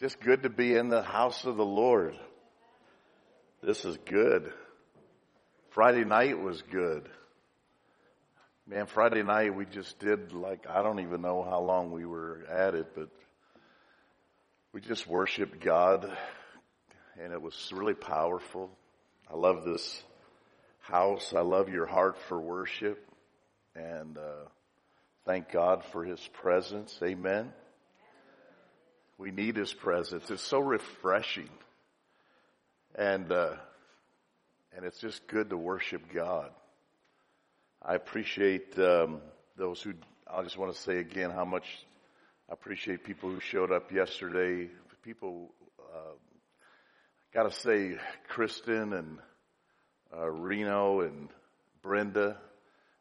just good to be in the house of the Lord. This is good. Friday night was good. Man, Friday night we just did like, I don't even know how long we were at it, but we just worshiped God and it was really powerful. I love this house. I love your heart for worship and, uh, thank God for His presence. Amen. We need His presence. It's so refreshing. And, uh, and it's just good to worship God. I appreciate um, those who. I just want to say again how much I appreciate people who showed up yesterday. People, uh, got to say, Kristen and uh, Reno and Brenda,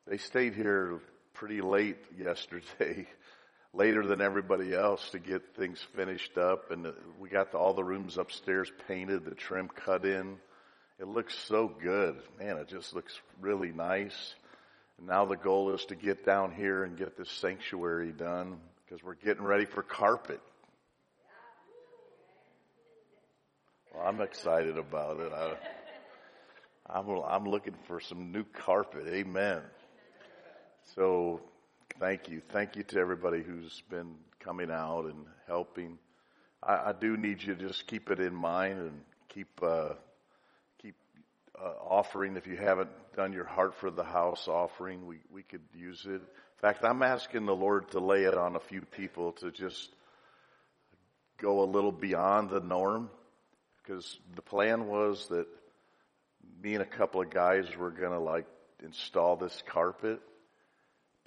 they stayed here pretty late yesterday, later than everybody else to get things finished up, and we got the, all the rooms upstairs painted, the trim cut in. It looks so good, man. It just looks really nice. And now the goal is to get down here and get this sanctuary done because we're getting ready for carpet. Well, I'm excited about it. I, I'm, I'm looking for some new carpet. Amen. So thank you. Thank you to everybody who's been coming out and helping. I, I do need you to just keep it in mind and keep, uh, uh, offering. If you haven't done your heart for the house offering, we, we could use it. In fact, I'm asking the Lord to lay it on a few people to just go a little beyond the norm because the plan was that me and a couple of guys were going to like install this carpet.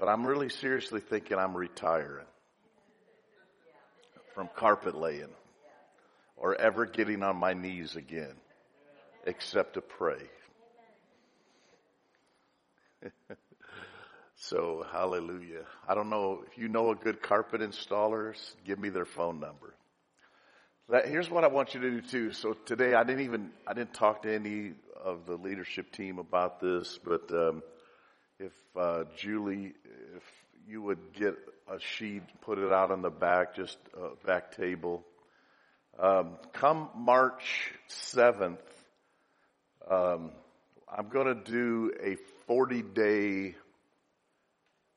But I'm really seriously thinking I'm retiring from carpet laying or ever getting on my knees again except to pray. so hallelujah. I don't know if you know a good carpet installers, give me their phone number. That, here's what I want you to do too. So today I didn't even, I didn't talk to any of the leadership team about this, but, um, if, uh, Julie, you would get a sheet, put it out on the back, just a back table. Um, come March 7th, um, I'm going to do a 40 day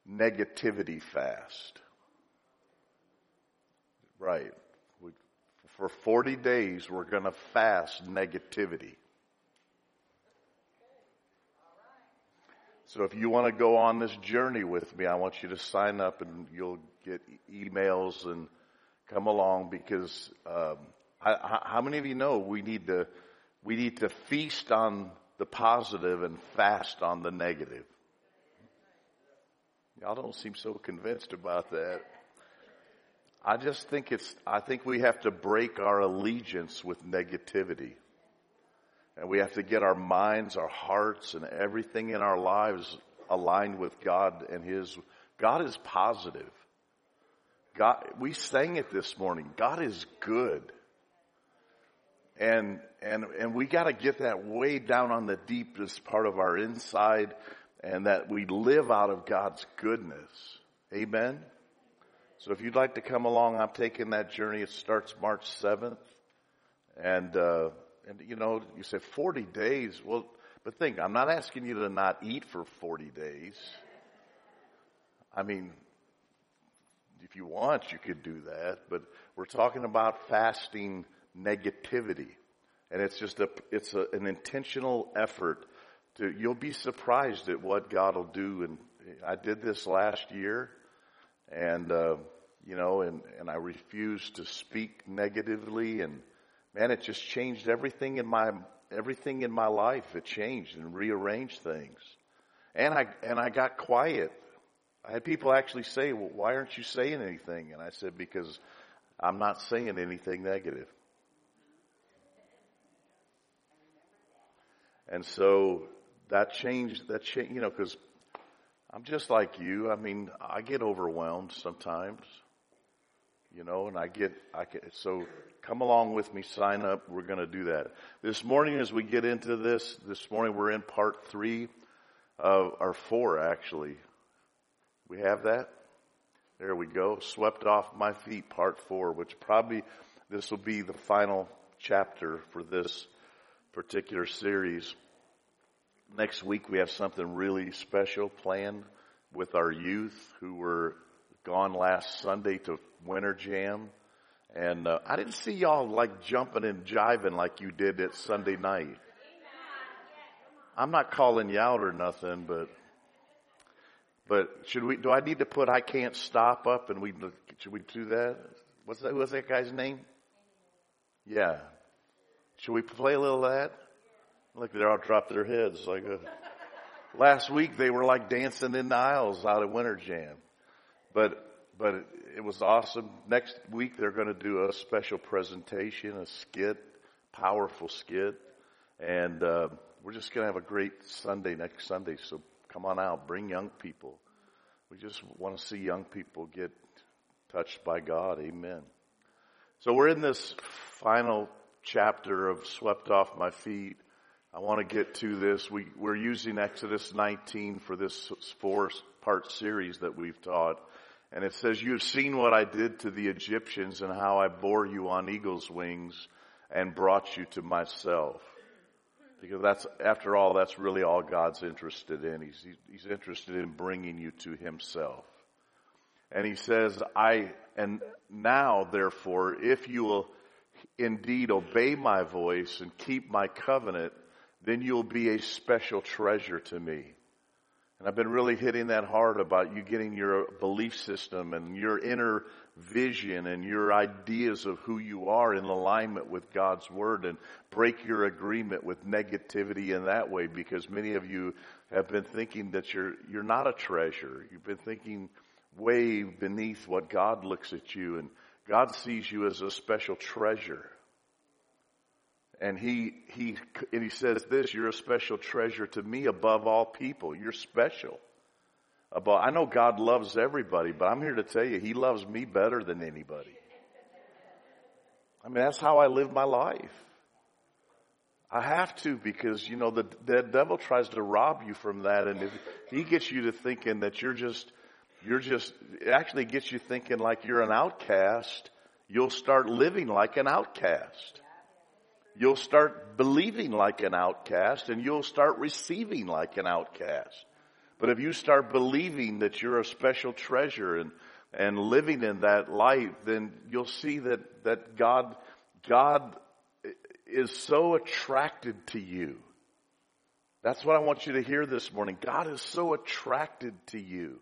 negativity fast. Right. We, for 40 days, we're going to fast negativity. So if you want to go on this journey with me, I want you to sign up and you'll get emails and come along because um, I, how many of you know we need to we need to feast on the positive and fast on the negative. Y'all don't seem so convinced about that. I just think it's, I think we have to break our allegiance with negativity. And we have to get our minds, our hearts, and everything in our lives aligned with God and His. God is positive. God, we sang it this morning. God is good. And, and, and we gotta get that way down on the deepest part of our inside and that we live out of God's goodness. Amen? So if you'd like to come along, I'm taking that journey. It starts March 7th. And, uh, and you know, you say 40 days. Well, but think, I'm not asking you to not eat for 40 days. I mean, if you want, you could do that, but we're talking about fasting negativity. And it's just a, it's a, an intentional effort to, you'll be surprised at what God will do. And I did this last year and, uh, you know, and, and I refused to speak negatively and man, it just changed everything in my, everything in my life. It changed and rearranged things. And I, and I got quiet. I had people actually say, well, why aren't you saying anything? And I said, because I'm not saying anything negative. And so that changed, that changed, you know, cause I'm just like you. I mean, I get overwhelmed sometimes, you know, and I get, I get, so come along with me, sign up. We're going to do that. This morning as we get into this, this morning we're in part three of, or four actually. We have that? There we go. Swept off my feet, part four, which probably this will be the final chapter for this particular series. Next week we have something really special planned with our youth who were gone last Sunday to Winter Jam. And uh, I didn't see y'all like jumping and jiving like you did at Sunday night. I'm not calling you out or nothing, but but should we? Do I need to put "I can't stop" up? And we should we do that? What's that? What's that guy's name? Yeah. Should we play a little of that? Look, they all dropped their heads like a. Last week they were like dancing in the aisles out at Winter Jam, but but it, it was awesome. Next week they're going to do a special presentation, a skit, powerful skit, and uh, we're just going to have a great Sunday next Sunday. So come on out, bring young people. We just want to see young people get touched by God. Amen. So we're in this final chapter of Swept Off My Feet. I want to get to this. We, we're using Exodus 19 for this four part series that we've taught. And it says, you have seen what I did to the Egyptians and how I bore you on eagle's wings and brought you to myself. Because that's, after all, that's really all God's interested in. He's, he's interested in bringing you to himself. And he says, I, and now therefore, if you will indeed obey my voice and keep my covenant, then you'll be a special treasure to me. And I've been really hitting that hard about you getting your belief system and your inner vision and your ideas of who you are in alignment with God's word and break your agreement with negativity in that way because many of you have been thinking that you're, you're not a treasure. You've been thinking way beneath what God looks at you and God sees you as a special treasure. And he, he, and he says this, you're a special treasure to me above all people. You're special. Above, I know God loves everybody, but I'm here to tell you, he loves me better than anybody. I mean, that's how I live my life. I have to because, you know, the, the devil tries to rob you from that and if he gets you to thinking that you're just, you're just, it actually gets you thinking like you're an outcast, you'll start living like an outcast you'll start believing like an outcast and you'll start receiving like an outcast. But if you start believing that you're a special treasure and, and living in that light, then you'll see that, that God, God is so attracted to you. That's what I want you to hear this morning. God is so attracted to you.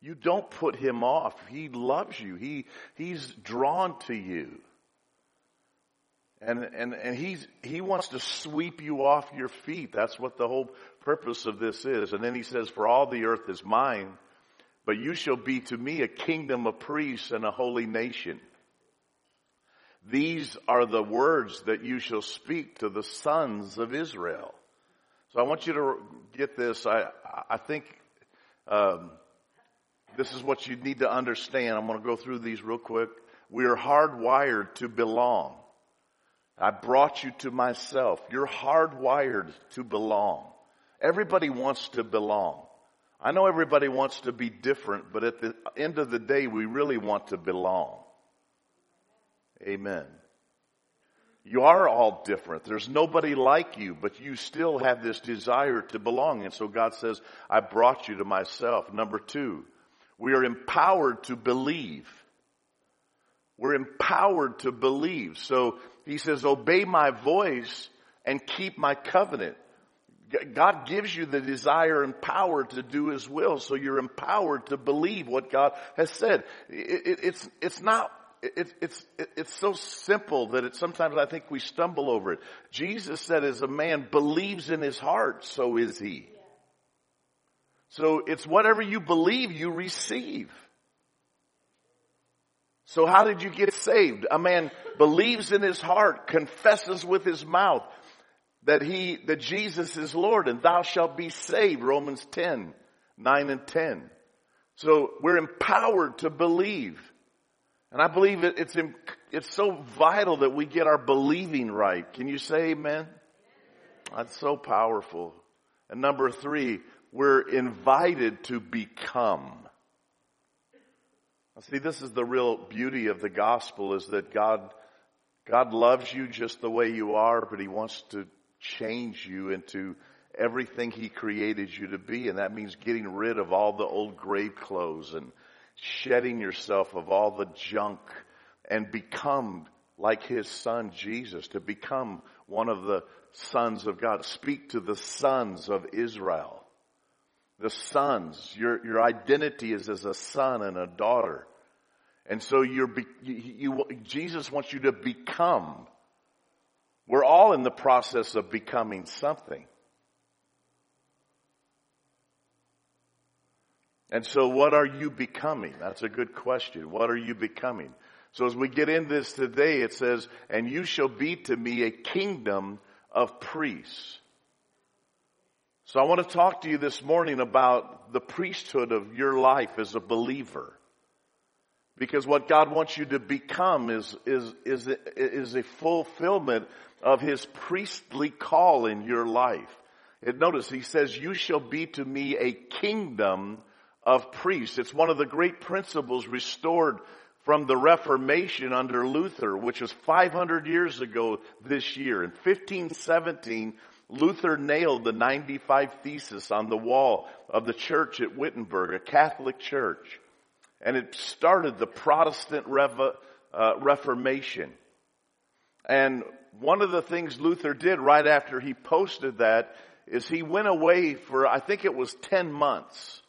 You don't put him off. He loves you. He, he's drawn to you. And, and, and he's, he wants to sweep you off your feet. That's what the whole purpose of this is. And then he says, for all the earth is mine, but you shall be to me a kingdom of priests and a holy nation. These are the words that you shall speak to the sons of Israel. So I want you to get this. I, I think, um, this is what you need to understand. I'm going to go through these real quick. We are hardwired to belong. I brought you to myself. You're hardwired to belong. Everybody wants to belong. I know everybody wants to be different, but at the end of the day, we really want to belong. Amen. You are all different. There's nobody like you, but you still have this desire to belong. And so God says, I brought you to myself. Number two, we are empowered to believe. We're empowered to believe. So he says, obey my voice and keep my covenant. God gives you the desire and power to do His will, so you're empowered to believe what God has said. It, it, it's, it's not, it, it's, it's so simple that it, sometimes I think we stumble over it. Jesus said as a man believes in his heart, so is he. So it's whatever you believe, you receive. So how did you get saved? A man believes in his heart, confesses with his mouth that he, that Jesus is Lord and thou shalt be saved. Romans 10, 9 and 10. So we're empowered to believe. And I believe it, it's, it's so vital that we get our believing right. Can you say amen? That's so powerful. And number three, we're invited to become. See, this is the real beauty of the gospel is that God, God loves you just the way you are, but He wants to change you into everything He created you to be. And that means getting rid of all the old grave clothes and shedding yourself of all the junk and become like His Son Jesus, to become one of the sons of God. Speak to the sons of Israel the sons. Your, your identity is as a son and a daughter. And so you're, you, you, Jesus wants you to become. We're all in the process of becoming something. And so what are you becoming? That's a good question. What are you becoming? So as we get into this today, it says, and you shall be to me a kingdom of priests. So I want to talk to you this morning about the priesthood of your life as a believer. Because what God wants you to become is, is, is, is a fulfillment of His priestly call in your life. And notice He says, you shall be to me a kingdom of priests. It's one of the great principles restored from the Reformation under Luther, which was 500 years ago this year. In 1517, Luther nailed the 95 Thesis on the wall of the church at Wittenberg, a Catholic church. And it started the Protestant uh, Reformation. And one of the things Luther did right after he posted that is he went away for, I think it was 10 months.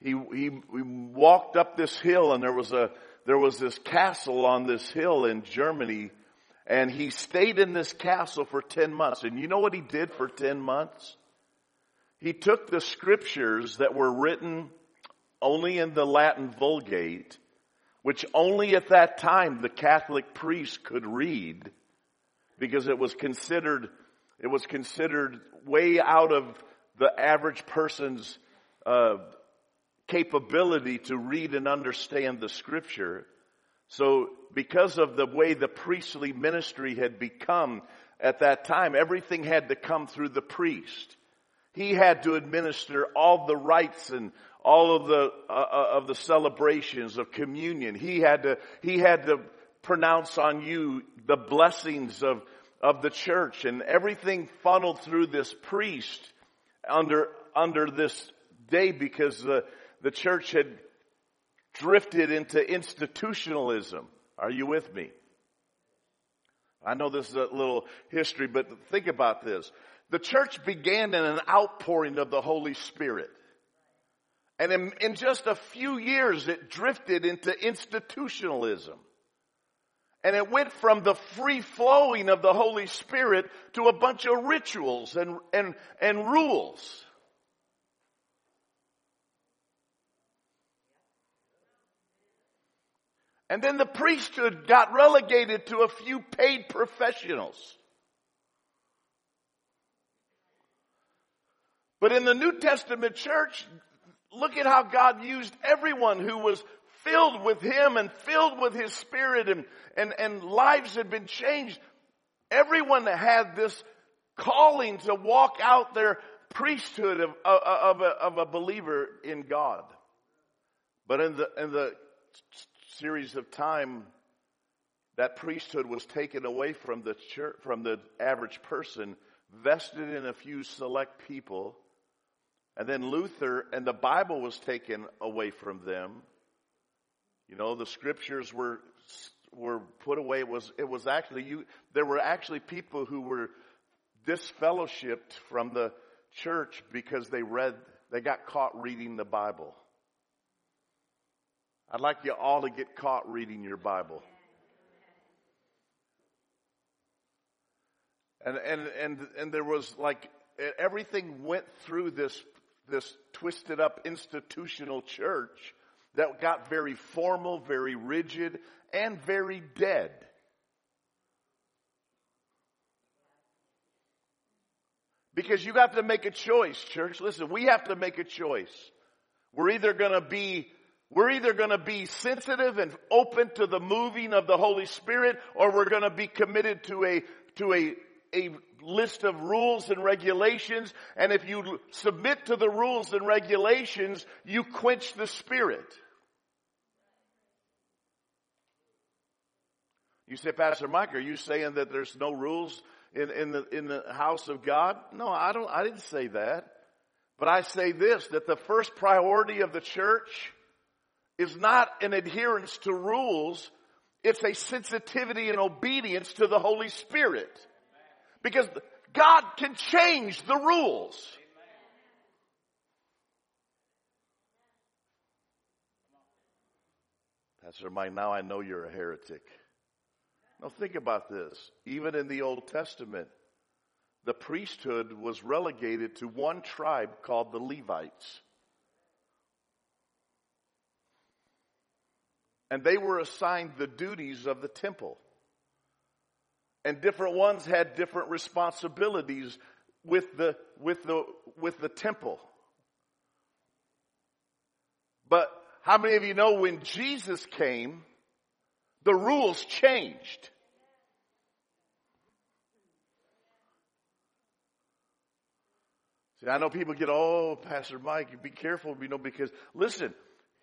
He, he, he walked up this hill and there was a, there was this castle on this hill in Germany and he stayed in this castle for 10 months. And you know what he did for 10 months? He took the scriptures that were written only in the Latin Vulgate, which only at that time the Catholic priest could read because it was considered, it was considered way out of the average person's uh, capability to read and understand the scripture. So because of the way the priestly ministry had become at that time, everything had to come through the priest. He had to administer all the rites and all of the uh, uh, of the celebrations of communion. He had to he had to pronounce on you the blessings of of the church and everything funneled through this priest under under this day because the the church had drifted into institutionalism. Are you with me? I know this is a little history, but think about this. The church began in an outpouring of the Holy Spirit. And in, in just a few years, it drifted into institutionalism. And it went from the free flowing of the Holy Spirit to a bunch of rituals and, and, and rules. And then the priesthood got relegated to a few paid professionals. But in the New Testament church, look at how God used everyone who was filled with Him and filled with His Spirit and, and, and lives had been changed. Everyone had this calling to walk out their priesthood of, of, of, a, of a believer in God. But in the, in the series of time, that priesthood was taken away from the church, from the average person, vested in a few select people, and then Luther and the Bible was taken away from them. You know, the scriptures were were put away. It was it was actually you. There were actually people who were disfellowshipped from the church because they read they got caught reading the Bible. I'd like you all to get caught reading your Bible. And, and, and, and there was like, everything went through this, this twisted up institutional church that got very formal, very rigid, and very dead. Because you have to make a choice, church. Listen, we have to make a choice. We're either going to be we're either going to be sensitive and open to the moving of the Holy Spirit or we're going to be committed to a, to a, a list of rules and regulations. And if you submit to the rules and regulations, you quench the Spirit. You say, Pastor Mike, are you saying that there's no rules in, in the, in the house of God? No, I don't, I didn't say that. But I say this, that the first priority of the church is not an adherence to rules, it's a sensitivity and obedience to the Holy Spirit. Because God can change the rules. Pastor Mike, now I know you're a heretic. Now think about this. Even in the Old Testament, the priesthood was relegated to one tribe called the Levites. And they were assigned the duties of the temple. And different ones had different responsibilities with the, with the, with the temple. But how many of you know when Jesus came, the rules changed? See, I know people get, oh, Pastor Mike, be careful, you know, because listen,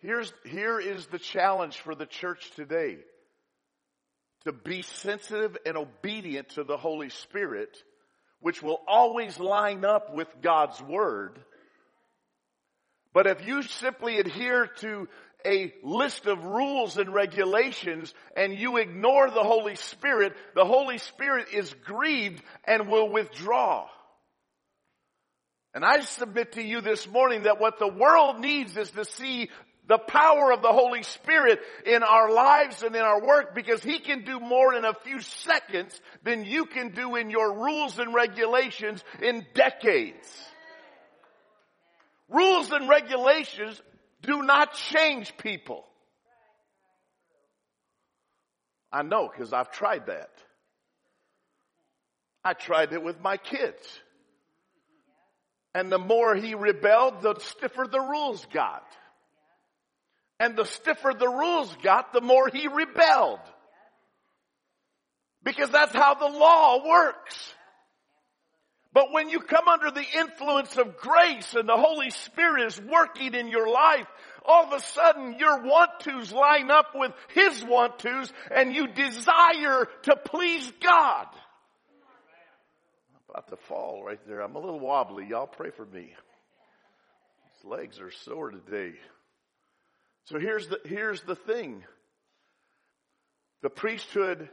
here's, here is the challenge for the church today. To be sensitive and obedient to the Holy Spirit, which will always line up with God's Word but if you simply adhere to a list of rules and regulations and you ignore the Holy Spirit, the Holy Spirit is grieved and will withdraw. And I submit to you this morning that what the world needs is to see the power of the Holy Spirit in our lives and in our work because He can do more in a few seconds than you can do in your rules and regulations in decades. Rules and regulations do not change people. I know because I've tried that. I tried it with my kids. And the more he rebelled, the stiffer the rules got. And the stiffer the rules got, the more he rebelled. Because that's how the law works. But when you come under the influence of grace and the Holy Spirit is working in your life, all of a sudden your want tos line up with His want tos and you desire to please God. I'm about to fall right there. I'm a little wobbly. Y'all pray for me. These legs are sore today. So here's the, here's the thing. The priesthood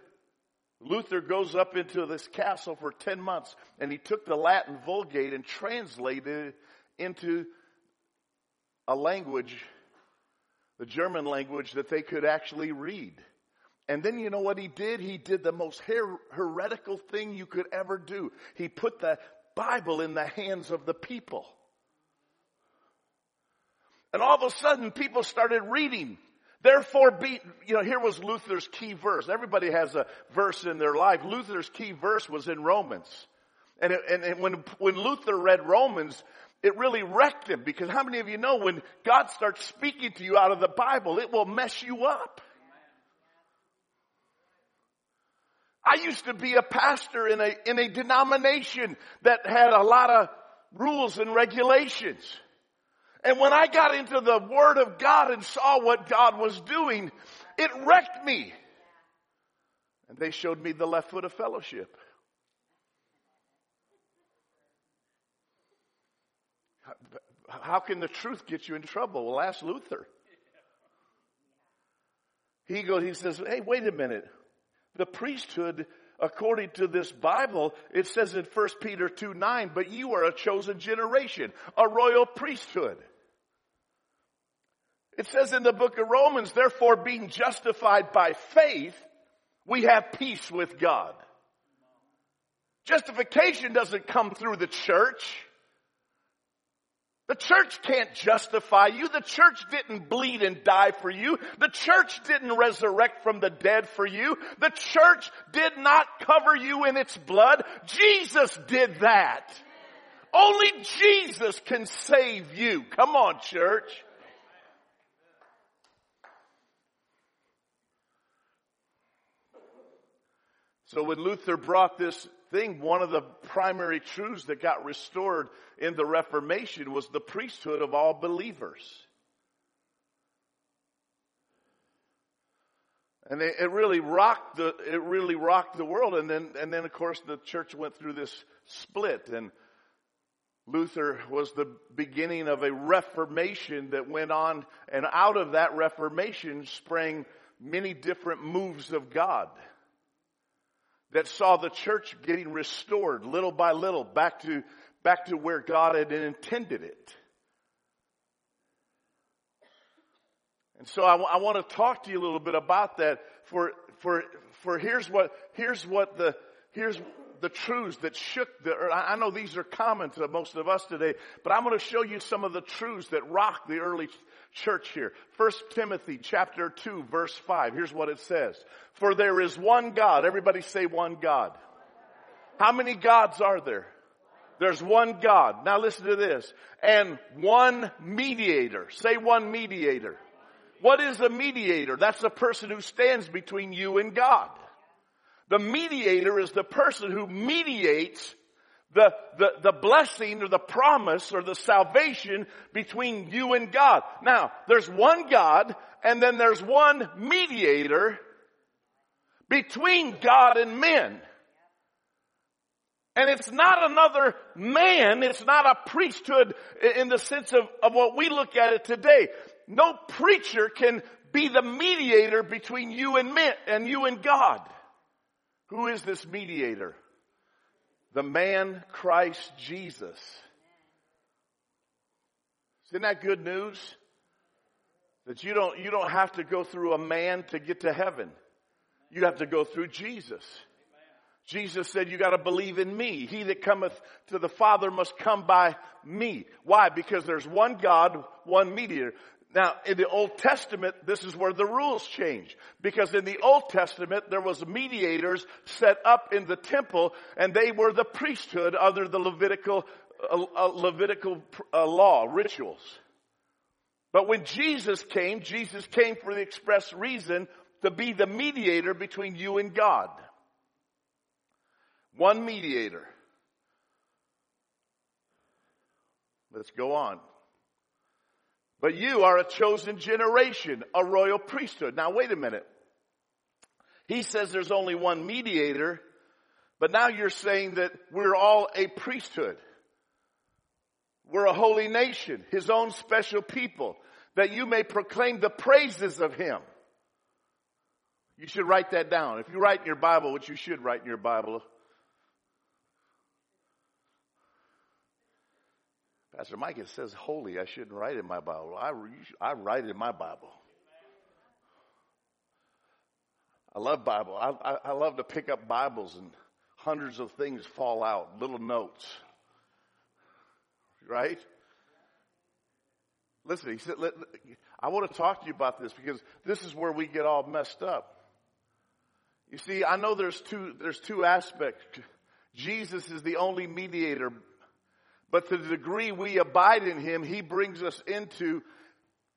Luther goes up into this castle for 10 months and he took the Latin Vulgate and translated it into a language, the German language that they could actually read. And then you know what he did? He did the most her- heretical thing you could ever do. He put the Bible in the hands of the people. And all of a sudden people started reading Therefore be, you know, here was Luther's key verse. Everybody has a verse in their life. Luther's key verse was in Romans. And, it, and, and when, when Luther read Romans, it really wrecked him because how many of you know when God starts speaking to you out of the Bible, it will mess you up. I used to be a pastor in a, in a denomination that had a lot of rules and regulations. And when I got into the Word of God and saw what God was doing, it wrecked me. And they showed me the left foot of fellowship. How can the truth get you in trouble? Well, ask Luther. He goes, he says, hey, wait a minute. The priesthood, according to this Bible, it says in 1 Peter 2 9, but you are a chosen generation, a royal priesthood. It says in the book of Romans, therefore being justified by faith, we have peace with God. Justification doesn't come through the church. The church can't justify you. The church didn't bleed and die for you. The church didn't resurrect from the dead for you. The church did not cover you in its blood. Jesus did that. Only Jesus can save you. Come on, church. So when Luther brought this thing, one of the primary truths that got restored in the Reformation was the priesthood of all believers. And it, it really rocked the, it really rocked the world. And then, and then of course the church went through this split and Luther was the beginning of a reformation that went on and out of that reformation sprang many different moves of God that saw the church getting restored little by little back to, back to where God had intended it. And so I, I want to talk to you a little bit about that for, for, for here's what, here's what the, here's the truths that shook the earth. I know these are common to most of us today, but I'm going to show you some of the truths that rocked the early church here. First Timothy chapter 2 verse 5. Here's what it says. For there is one God. Everybody say one God. How many gods are there? There's one God. Now listen to this. And one mediator. Say one mediator. What is a mediator? That's the person who stands between you and God. The mediator is the person who mediates the, the, the blessing or the promise or the salvation between you and God. Now, there's one God and then there's one mediator between God and men. And it's not another man, it's not a priesthood in the sense of, of what we look at it today. No preacher can be the mediator between you and men and you and God. Who is this mediator? The man Christ Jesus. Isn't that good news? That you don't, you don't have to go through a man to get to heaven. You have to go through Jesus. Jesus said, you gotta believe in me. He that cometh to the Father must come by me. Why? Because there's one God, one mediator. Now, in the Old Testament, this is where the rules change. Because in the Old Testament, there was mediators set up in the temple, and they were the priesthood under the Levitical, uh, uh, Levitical uh, law, rituals. But when Jesus came, Jesus came for the express reason to be the mediator between you and God. One mediator. Let's go on. But you are a chosen generation, a royal priesthood. Now wait a minute. He says there's only one mediator, but now you're saying that we're all a priesthood. We're a holy nation, his own special people, that you may proclaim the praises of him. You should write that down. If you write in your Bible, which you should write in your Bible, Pastor Mike, it says holy. I shouldn't write in my Bible. I, I write in my Bible. I love Bible. I, I, I love to pick up Bibles and hundreds of things fall out, little notes. Right? Listen, he said, I want to talk to you about this because this is where we get all messed up. You see, I know there's two, there's two aspects. Jesus is the only mediator but to the degree we abide in Him, He brings us into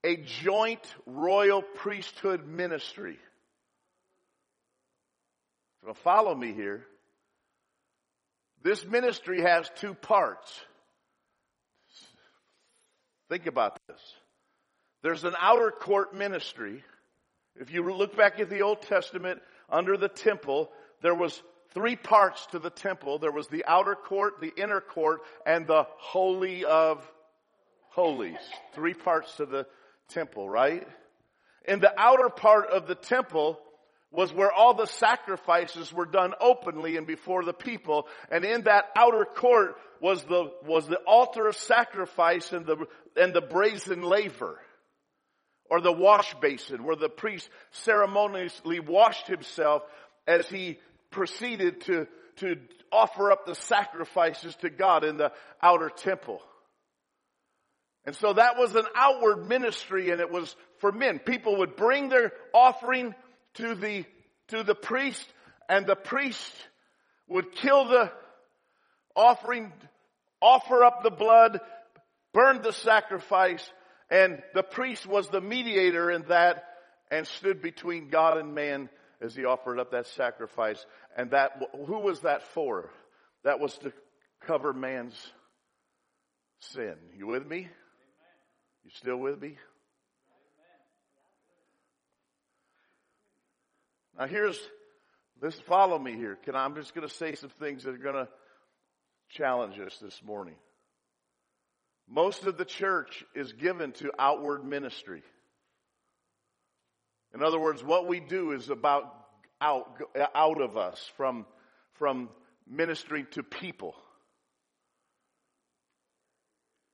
a joint royal priesthood ministry. So follow me here. This ministry has two parts. Think about this. There's an outer court ministry. If you look back at the Old Testament, under the temple, there was three parts to the temple. There was the outer court, the inner court, and the holy of holies. Three parts to the temple, right? In the outer part of the temple was where all the sacrifices were done openly and before the people. And in that outer court was the, was the altar of sacrifice and the, and the brazen laver. Or the wash basin where the priest ceremoniously washed himself as he proceeded to, to offer up the sacrifices to God in the outer temple. And so that was an outward ministry and it was for men. People would bring their offering to the, to the priest and the priest would kill the offering, offer up the blood, burn the sacrifice, and the priest was the mediator in that and stood between God and man as he offered up that sacrifice. And that, who was that for? That was to cover man's sin. You with me? You still with me? Now here's, let's follow me here. Can I, I'm just going to say some things that are going to challenge us this morning. Most of the church is given to outward ministry. In other words, what we do is about out, out of us from, from ministering to people.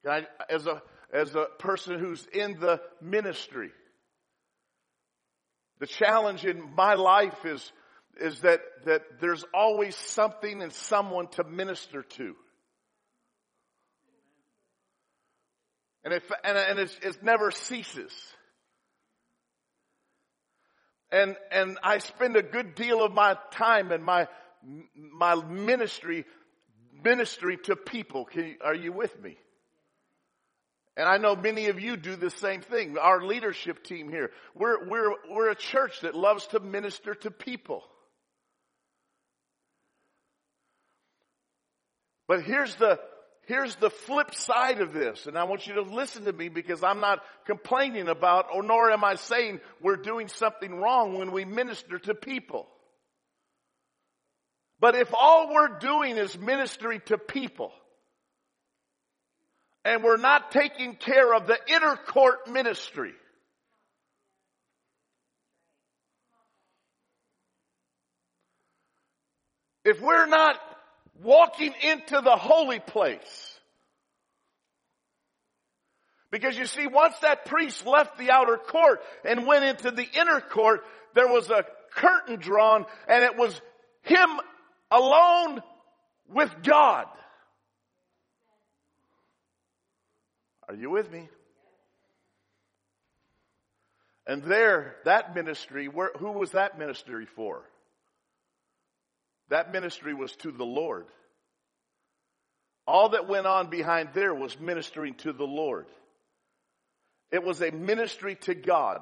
I, as a, as a person who's in the ministry, the challenge in my life is, is that, that there's always something and someone to minister to. And it, and, and it never ceases. And, and I spend a good deal of my time and my, my ministry, ministry to people. You, are you with me? And I know many of you do the same thing. Our leadership team here, we're, we're, we're a church that loves to minister to people. But here's the, here's the flip side of this. And I want you to listen to me because I'm not complaining about, or nor am I saying we're doing something wrong when we minister to people. But if all we're doing is ministering to people, and we're not taking care of the inner court ministry. If we're not walking into the holy place, because you see, once that priest left the outer court and went into the inner court, there was a curtain drawn and it was him alone with God. Are you with me? And there, that ministry, where, who was that ministry for? That ministry was to the Lord. All that went on behind there was ministering to the Lord. It was a ministry to God.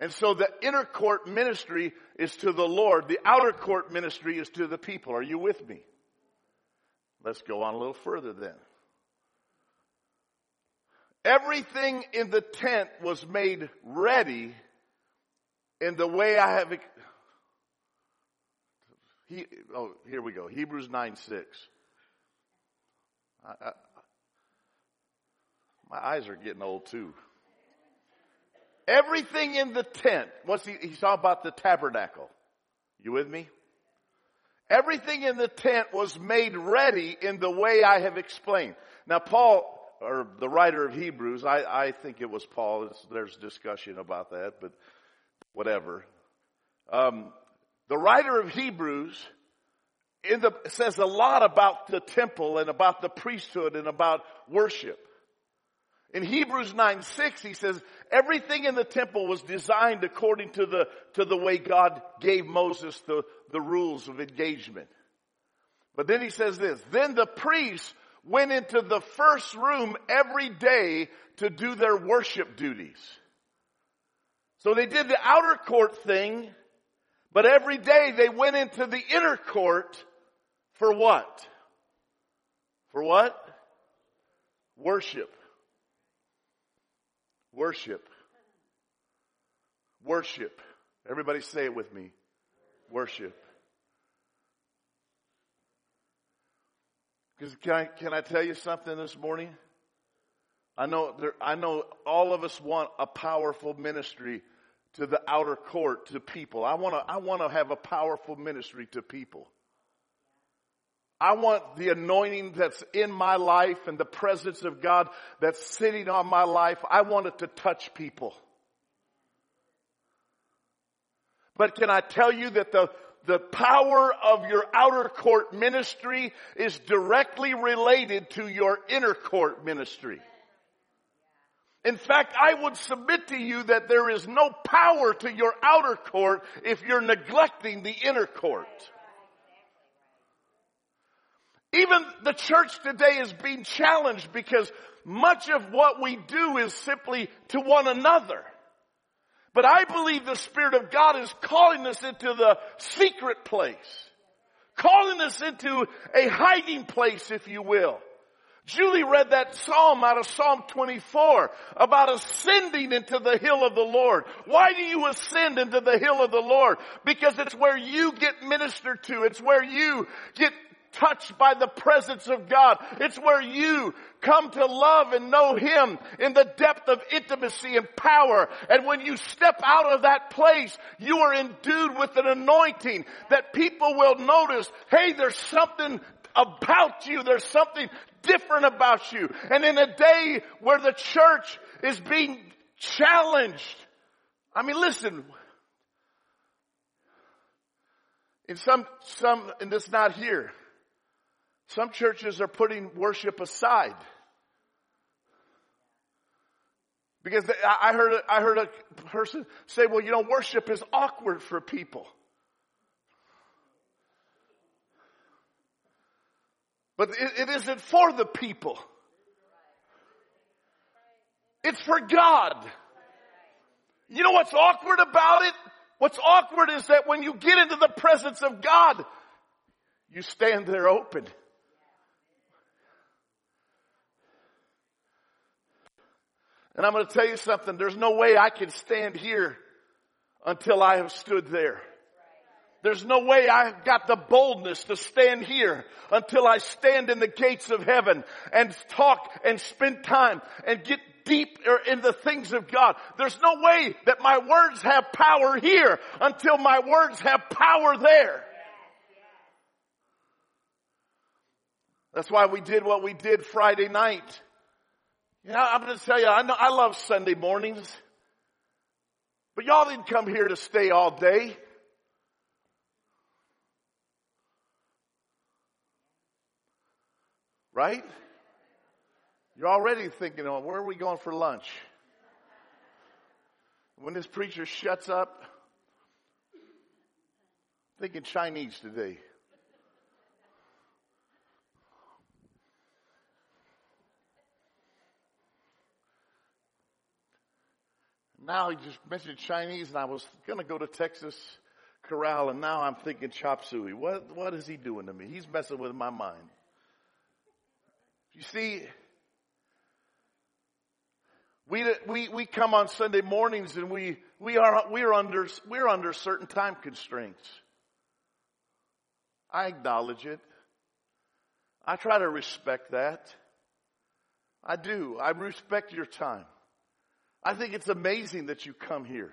And so the inner court ministry is to the Lord. The outer court ministry is to the people. Are you with me? Let's go on a little further then. Everything in the tent was made ready in the way I have. He, oh, here we go. Hebrews 9 6. I, I, my eyes are getting old too. Everything in the tent. What's he? He's talking about the tabernacle. You with me? Everything in the tent was made ready in the way I have explained. Now, Paul or the writer of Hebrews, I, I think it was Paul. There's discussion about that, but whatever. Um, the writer of Hebrews the, says a lot about the temple and about the priesthood and about worship. In Hebrews 9, 6, he says, everything in the temple was designed according to the, to the way God gave Moses the, the rules of engagement. But then he says this, then the priests went into the first room every day to do their worship duties. So they did the outer court thing, but every day they went into the inner court for what? For what? Worship. Worship. Worship. Everybody say it with me. Worship. Because can I, can I tell you something this morning? I know there, I know all of us want a powerful ministry to the outer court to people. I want to I want to have a powerful ministry to people. I want the anointing that's in my life and the presence of God that's sitting on my life. I want it to touch people. But can I tell you that the the power of your outer court ministry is directly related to your inner court ministry. In fact, I would submit to you that there is no power to your outer court if you're neglecting the inner court. Even the church today is being challenged because much of what we do is simply to one another. But I believe the Spirit of God is calling us into the secret place. Calling us into a hiding place, if you will. Julie read that psalm out of Psalm 24 about ascending into the hill of the Lord. Why do you ascend into the hill of the Lord? Because it's where you get ministered to. It's where you get touched by the presence of God. It's where you come to love and know Him in the depth of intimacy and power. And when you step out of that place, you are endued with an anointing that people will notice, hey, there's something about you. There's something different about you. And in a day where the church is being challenged, I mean, listen, in some, some, and it's not here, some churches are putting worship aside. Because I heard, I heard a person say, well, you know, worship is awkward for people. But it, it isn't for the people. It's for God. You know what's awkward about it? What's awkward is that when you get into the presence of God, you stand there open. And I'm going to tell you something. There's no way I can stand here until I have stood there. There's no way I've got the boldness to stand here until I stand in the gates of heaven and talk and spend time and get deep in the things of God. There's no way that my words have power here until my words have power there. That's why we did what we did Friday night. Know, I'm going to tell you, I know, I love Sunday mornings, but y'all didn't come here to stay all day. Right? You're already thinking, oh, where are we going for lunch? When this preacher shuts up, thinking Chinese today. Now he just mentioned Chinese and I was going to go to Texas Corral and now I'm thinking chop suey. What, what is he doing to me? He's messing with my mind. You see, we, we, we come on Sunday mornings and we, we are, we're under, we're under certain time constraints. I acknowledge it. I try to respect that. I do. I respect your time. I think it's amazing that you come here.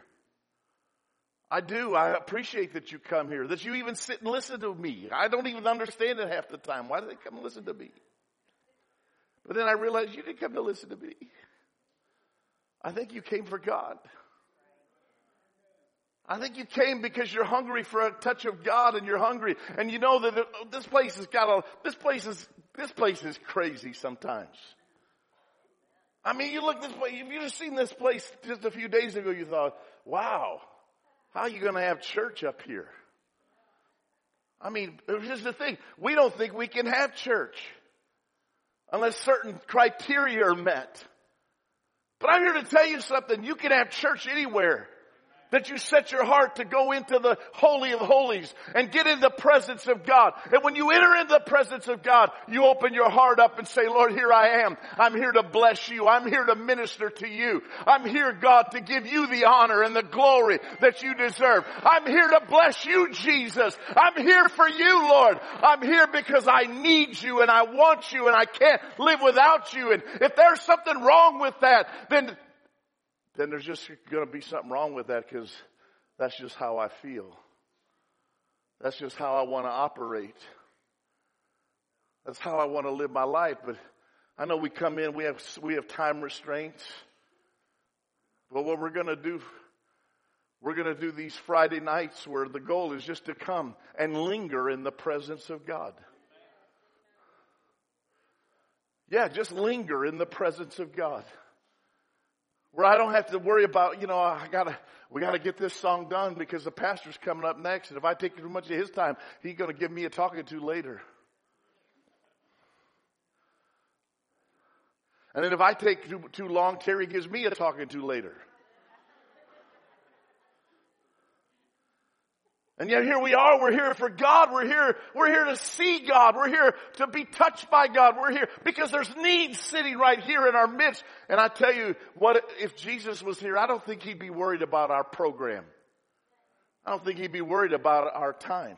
I do. I appreciate that you come here, that you even sit and listen to me. I don't even understand it half the time. Why do they come and listen to me? But then I realized you didn't come to listen to me. I think you came for God. I think you came because you're hungry for a touch of God and you're hungry and you know that oh, this place has got a, this place is, this place is crazy sometimes. I mean, you look this place, if you just seen this place just a few days ago, you thought, wow, how are you going to have church up here? I mean, here's the thing. We don't think we can have church unless certain criteria are met. But I'm here to tell you something. You can have church anywhere that you set your heart to go into the Holy of Holies and get in the presence of God. And when you enter into the presence of God, you open your heart up and say, Lord, here I am. I'm here to bless you. I'm here to minister to you. I'm here, God, to give you the honor and the glory that you deserve. I'm here to bless you, Jesus. I'm here for you, Lord. I'm here because I need you and I want you and I can't live without you. And if there's something wrong with that, then then there's just going to be something wrong with that because that's just how I feel. That's just how I want to operate. That's how I want to live my life. But I know we come in, we have, we have time restraints. But what we're going to do, we're going to do these Friday nights where the goal is just to come and linger in the presence of God. Yeah, just linger in the presence of God. Where I don't have to worry about, you know, I gotta, we gotta get this song done because the pastor's coming up next. And if I take too much of his time, he's gonna give me a talking to later. And then if I take too, too long, Terry gives me a talking to later. And yet here we are, we're here for God, we're here, we're here to see God, we're here to be touched by God, we're here because there's needs sitting right here in our midst. And I tell you what, if Jesus was here, I don't think he'd be worried about our program. I don't think he'd be worried about our time.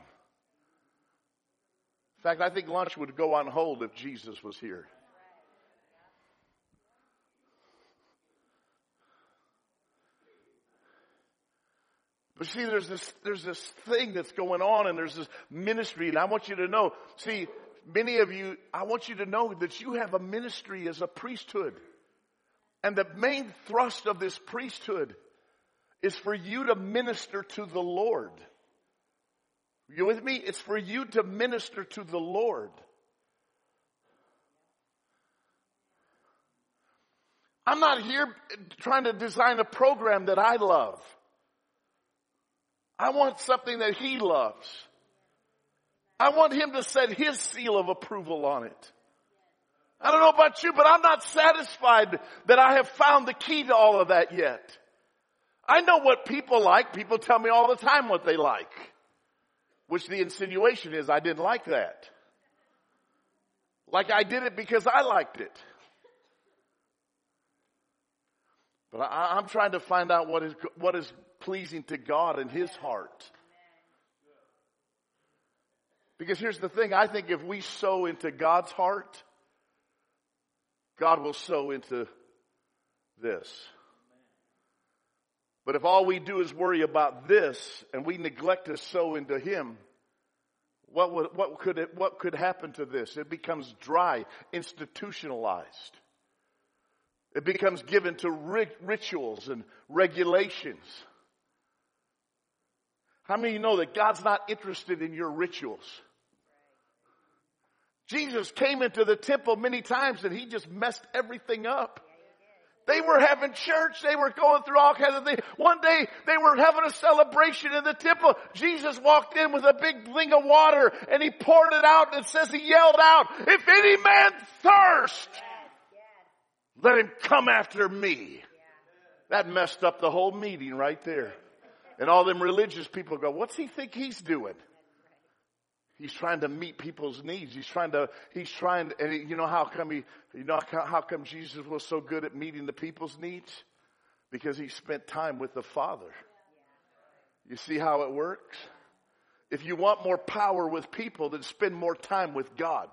In fact, I think lunch would go on hold if Jesus was here. But see, there's this, there's this thing that's going on and there's this ministry and I want you to know, see, many of you, I want you to know that you have a ministry as a priesthood. And the main thrust of this priesthood is for you to minister to the Lord. You with me? It's for you to minister to the Lord. I'm not here trying to design a program that I love. I want something that he loves. I want him to set his seal of approval on it. I don't know about you, but I'm not satisfied that I have found the key to all of that yet. I know what people like. People tell me all the time what they like. Which the insinuation is I didn't like that. Like I did it because I liked it. But I, am trying to find out what is, what is pleasing to God in His heart. Because here's the thing, I think if we sow into God's heart, God will sow into this. But if all we do is worry about this and we neglect to sow into Him, what, would, what, could it, what could happen to this? It becomes dry, institutionalized. It becomes given to rituals and regulations. How many of you know that God's not interested in your rituals? Jesus came into the temple many times and he just messed everything up. They were having church. They were going through all kinds of things. One day they were having a celebration in the temple. Jesus walked in with a big thing of water and he poured it out and it says he yelled out, if any man thirst, let him come after me. That messed up the whole meeting right there. And all them religious people go, what's he think he's doing? He's trying to meet people's needs. He's trying to, he's trying, to, and you know how come he, you know how, come Jesus was so good at meeting the people's needs? Because he spent time with the Father. You see how it works? If you want more power with people, then spend more time with God.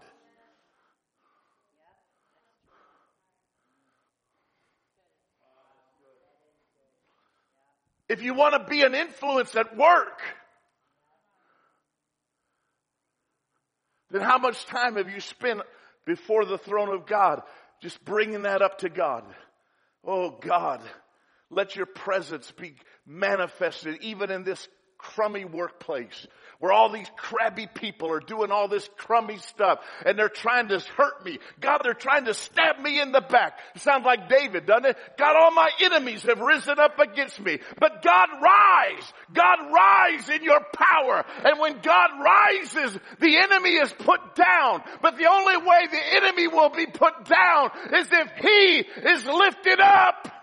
If you want to be an influence at work, then how much time have you spent before the throne of God just bringing that up to God? Oh God, let your presence be manifested even in this crummy workplace where all these crabby people are doing all this crummy stuff and they're trying to hurt me. God, they're trying to stab me in the back. It sounds like David, doesn't it? God, all my enemies have risen up against me. But God rise. God rise in your power. And when God rises, the enemy is put down. But the only way the enemy will be put down is if he is lifted up.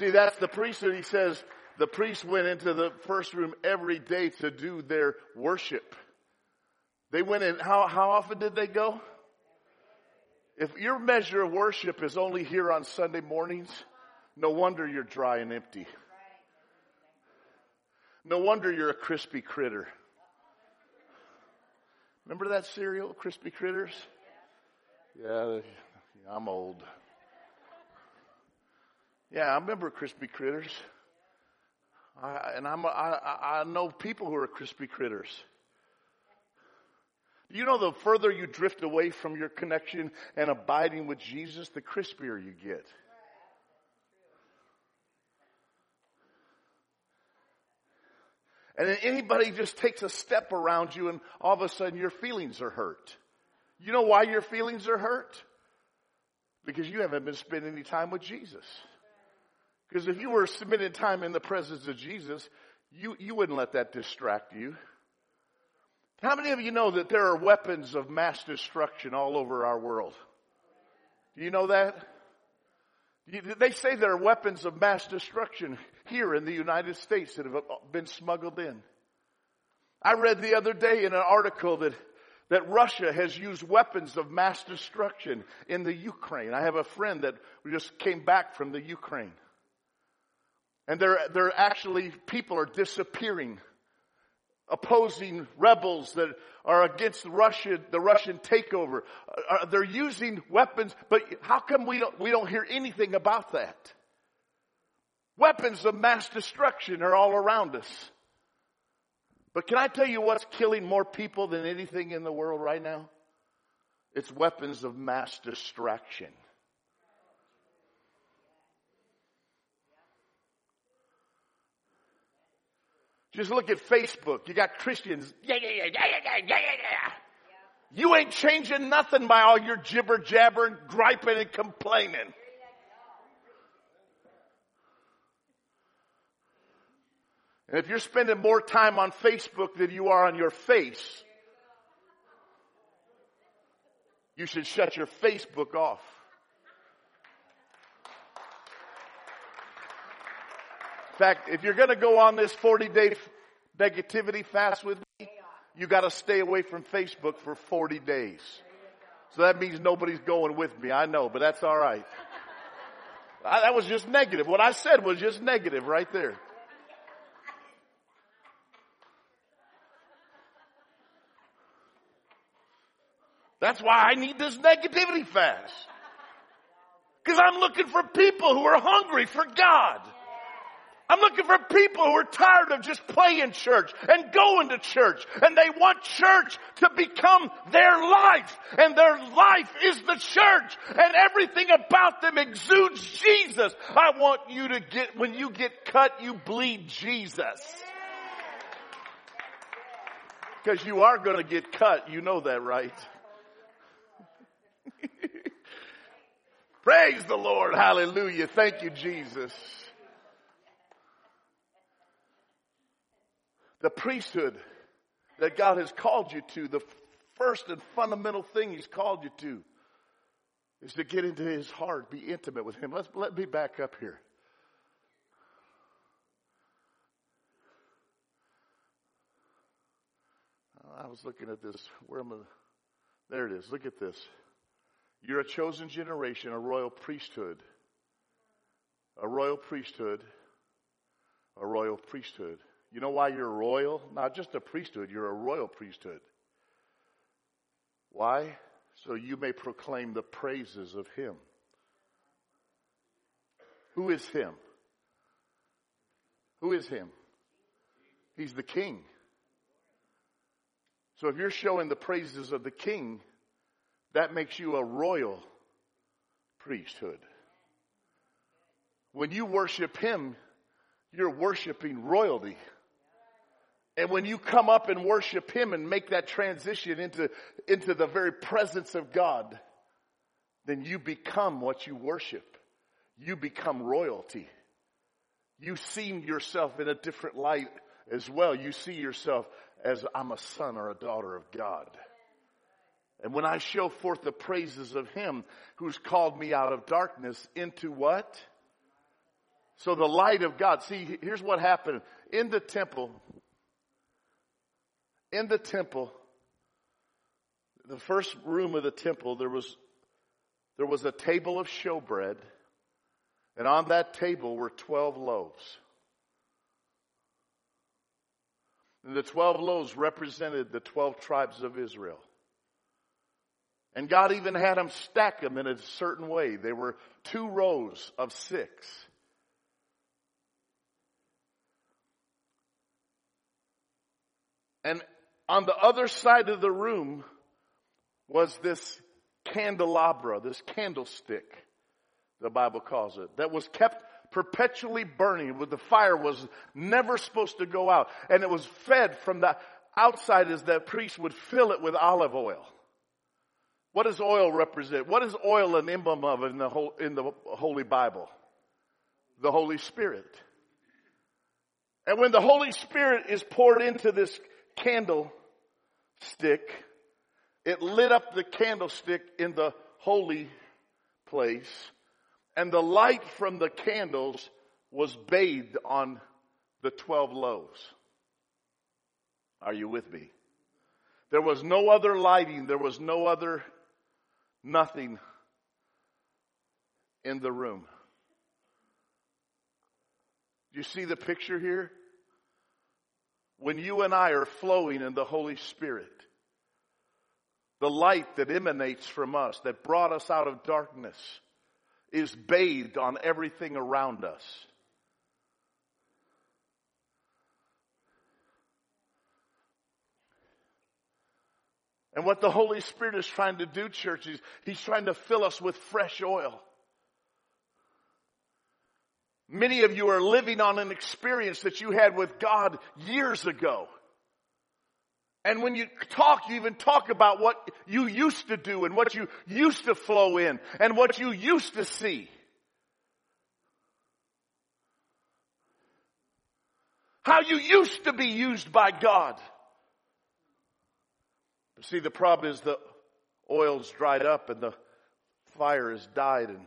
See, that's the priesthood. He says, the priests went into the first room every day to do their worship. They went in, how, how often did they go? If your measure of worship is only here on Sunday mornings, no wonder you're dry and empty. No wonder you're a crispy critter. Remember that cereal, Crispy Critters? Yeah, I'm old. Yeah, I remember Crispy Critters. I, and I'm, I, I know people who are crispy critters. You know, the further you drift away from your connection and abiding with Jesus, the crispier you get. And then anybody just takes a step around you and all of a sudden your feelings are hurt. You know why your feelings are hurt? Because you haven't been spending any time with Jesus. Because if you were spending time in the presence of Jesus, you, you wouldn't let that distract you. How many of you know that there are weapons of mass destruction all over our world? Do you know that? They say there are weapons of mass destruction here in the United States that have been smuggled in. I read the other day in an article that, that Russia has used weapons of mass destruction in the Ukraine. I have a friend that just came back from the Ukraine. And they're, they're actually, people are disappearing opposing rebels that are against Russia, the Russian takeover. Uh, they're using weapons, but how come we don't, we don't hear anything about that? Weapons of mass destruction are all around us. But can I tell you what's killing more people than anything in the world right now? It's weapons of mass distraction. Just look at Facebook. You got Christians. Yeah, yeah, yeah, yeah, yeah, yeah, yeah, yeah. You ain't changing nothing by all your jibber jabbering, griping and complaining. And if you're spending more time on Facebook than you are on your face, you should shut your Facebook off. Fact, if you're going to go on this 40 day negativity fast with me, you got to stay away from Facebook for 40 days. So that means nobody's going with me. I know, but that's all right. I, that was just negative. What I said was just negative right there. That's why I need this negativity fast. Because I'm looking for people who are hungry for God. I'm looking for people who are tired of just playing church and going to church and they want church to become their life and their life is the church and everything about them exudes Jesus. I want you to get, when you get cut, you bleed Jesus. Because you are going to get cut. You know that, right? Praise the Lord. Hallelujah. Thank you, Jesus. The priesthood that God has called you to, the first and fundamental thing He's called you to is to get into His heart, be intimate with Him. Let's, let me back up here. I was looking at this. Where am I? There it is. Look at this. You're a chosen generation, a royal priesthood. A royal priesthood. A royal priesthood. You know why you're royal? Not just a priesthood, you're a royal priesthood. Why? So you may proclaim the praises of Him. Who is Him? Who is Him? He's the King. So if you're showing the praises of the King, that makes you a royal priesthood. When you worship Him, you're worshiping royalty. And when you come up and worship Him and make that transition into, into the very presence of God, then you become what you worship. You become royalty. You see yourself in a different light as well. You see yourself as I'm a son or a daughter of God. And when I show forth the praises of Him who's called me out of darkness into what? So the light of God. See, here's what happened. In the temple, in the temple, the first room of the temple, there was, there was a table of showbread, and on that table were 12 loaves. And the 12 loaves represented the 12 tribes of Israel. And God even had them stack them in a certain way. They were two rows of six. And on the other side of the room was this candelabra, this candlestick, the Bible calls it, that was kept perpetually burning. The fire was never supposed to go out. And it was fed from the outside as that priest would fill it with olive oil. What does oil represent? What is oil an emblem of in the, whole, in the Holy Bible? The Holy Spirit. And when the Holy Spirit is poured into this candle, stick. It lit up the candlestick in the holy place. And the light from the candles was bathed on the 12 loaves. Are you with me? There was no other lighting. There was no other nothing in the room. Do you see the picture here? When you and I are flowing in the Holy Spirit, the light that emanates from us, that brought us out of darkness, is bathed on everything around us. And what the Holy Spirit is trying to do, church, is He's trying to fill us with fresh oil. Many of you are living on an experience that you had with God years ago. And when you talk, you even talk about what you used to do and what you used to flow in and what you used to see. How you used to be used by God. But see, the problem is the oil's dried up and the fire has died and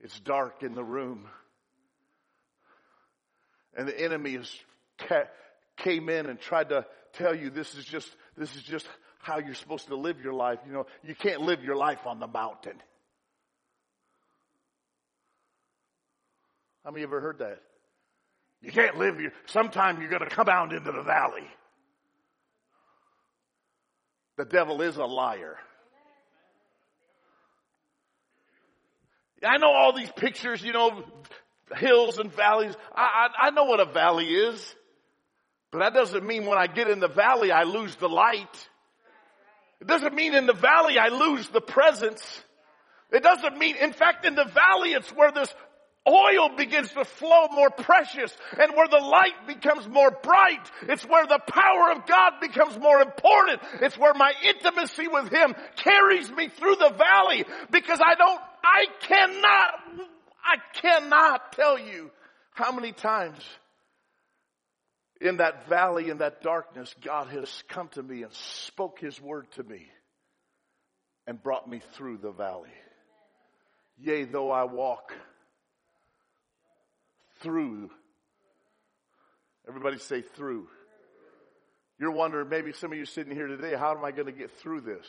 it's dark in the room and the enemy has came in and tried to tell you this is just this is just how you're supposed to live your life. You know, you can't live your life on the mountain. How many ever heard that? You can't live your sometime you're gonna come out into the valley. The devil is a liar. I know all these pictures, you know, hills and valleys. I, I, I know what a valley is. But that doesn't mean when I get in the valley, I lose the light. It doesn't mean in the valley, I lose the presence. It doesn't mean, in fact, in the valley, it's where this oil begins to flow more precious and where the light becomes more bright. It's where the power of God becomes more important. It's where my intimacy with Him carries me through the valley because I don't, I cannot I cannot tell you how many times in that valley, in that darkness, God has come to me and spoke His word to me and brought me through the valley. Yea, though I walk through. Everybody say through. You're wondering, maybe some of you sitting here today, how am I going to get through this?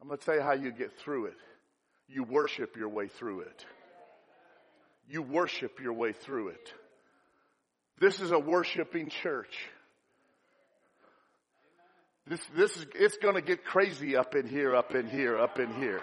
I'm going to tell you how you get through it. You worship your way through it you worship your way through it. This is a worshiping church. This, this is, it's gonna get crazy up in here, up in here, up in here.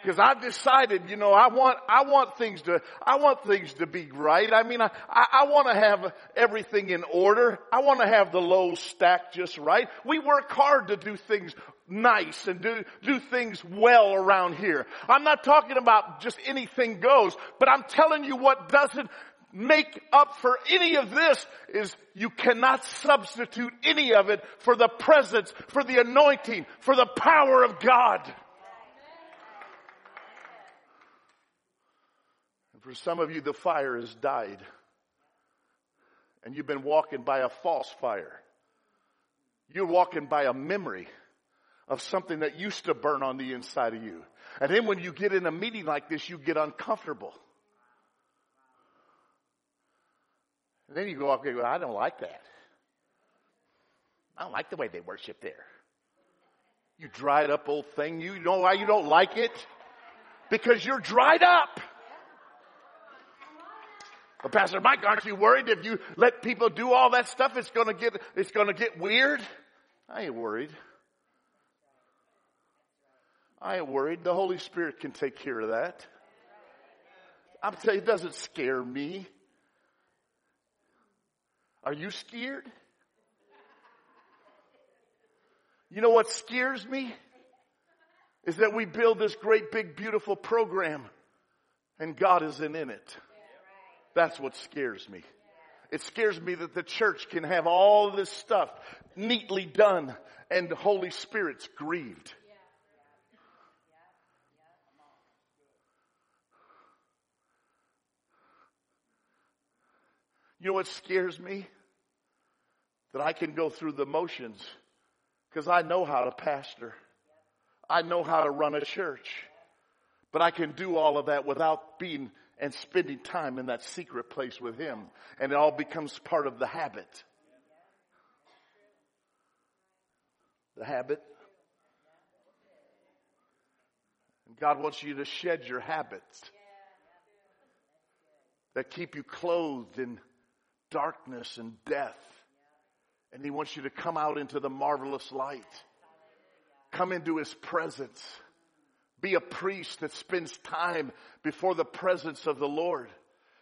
Because I've decided, you know, I want, I want things to, I want things to be right. I mean, I, I, I want to have everything in order. I want to have the lows stacked just right. We work hard to do things nice and do, do things well around here. I'm not talking about just anything goes, but I'm telling you what doesn't make up for any of this is you cannot substitute any of it for the presence, for the anointing, for the power of God. And for some of you, the fire has died. And you've been walking by a false fire. You're walking by a memory of something that used to burn on the inside of you. And then when you get in a meeting like this, you get uncomfortable. And then you go up and go, I don't like that. I don't like the way they worship there. You dried up old thing. You know why you don't like it? Because you're dried up. But Pastor Mike, aren't you worried if you let people do all that stuff, it's gonna get, it's gonna get weird? I ain't worried. I ain't worried. The Holy Spirit can take care of that. I'm telling you, it doesn't scare me. Are you scared? You know what scares me? Is that we build this great big beautiful program and God isn't in it. That's what scares me. It scares me that the church can have all this stuff neatly done and the Holy Spirit's grieved. You know what scares me? That I can go through the motions because I know how to pastor. I know how to run a church. But I can do all of that without being and spending time in that secret place with Him. And it all becomes part of the habit. The habit. And God wants you to shed your habits that keep you clothed in darkness and death. And He wants you to come out into the marvelous light. Come into His presence. Be a priest that spends time before the presence of the Lord.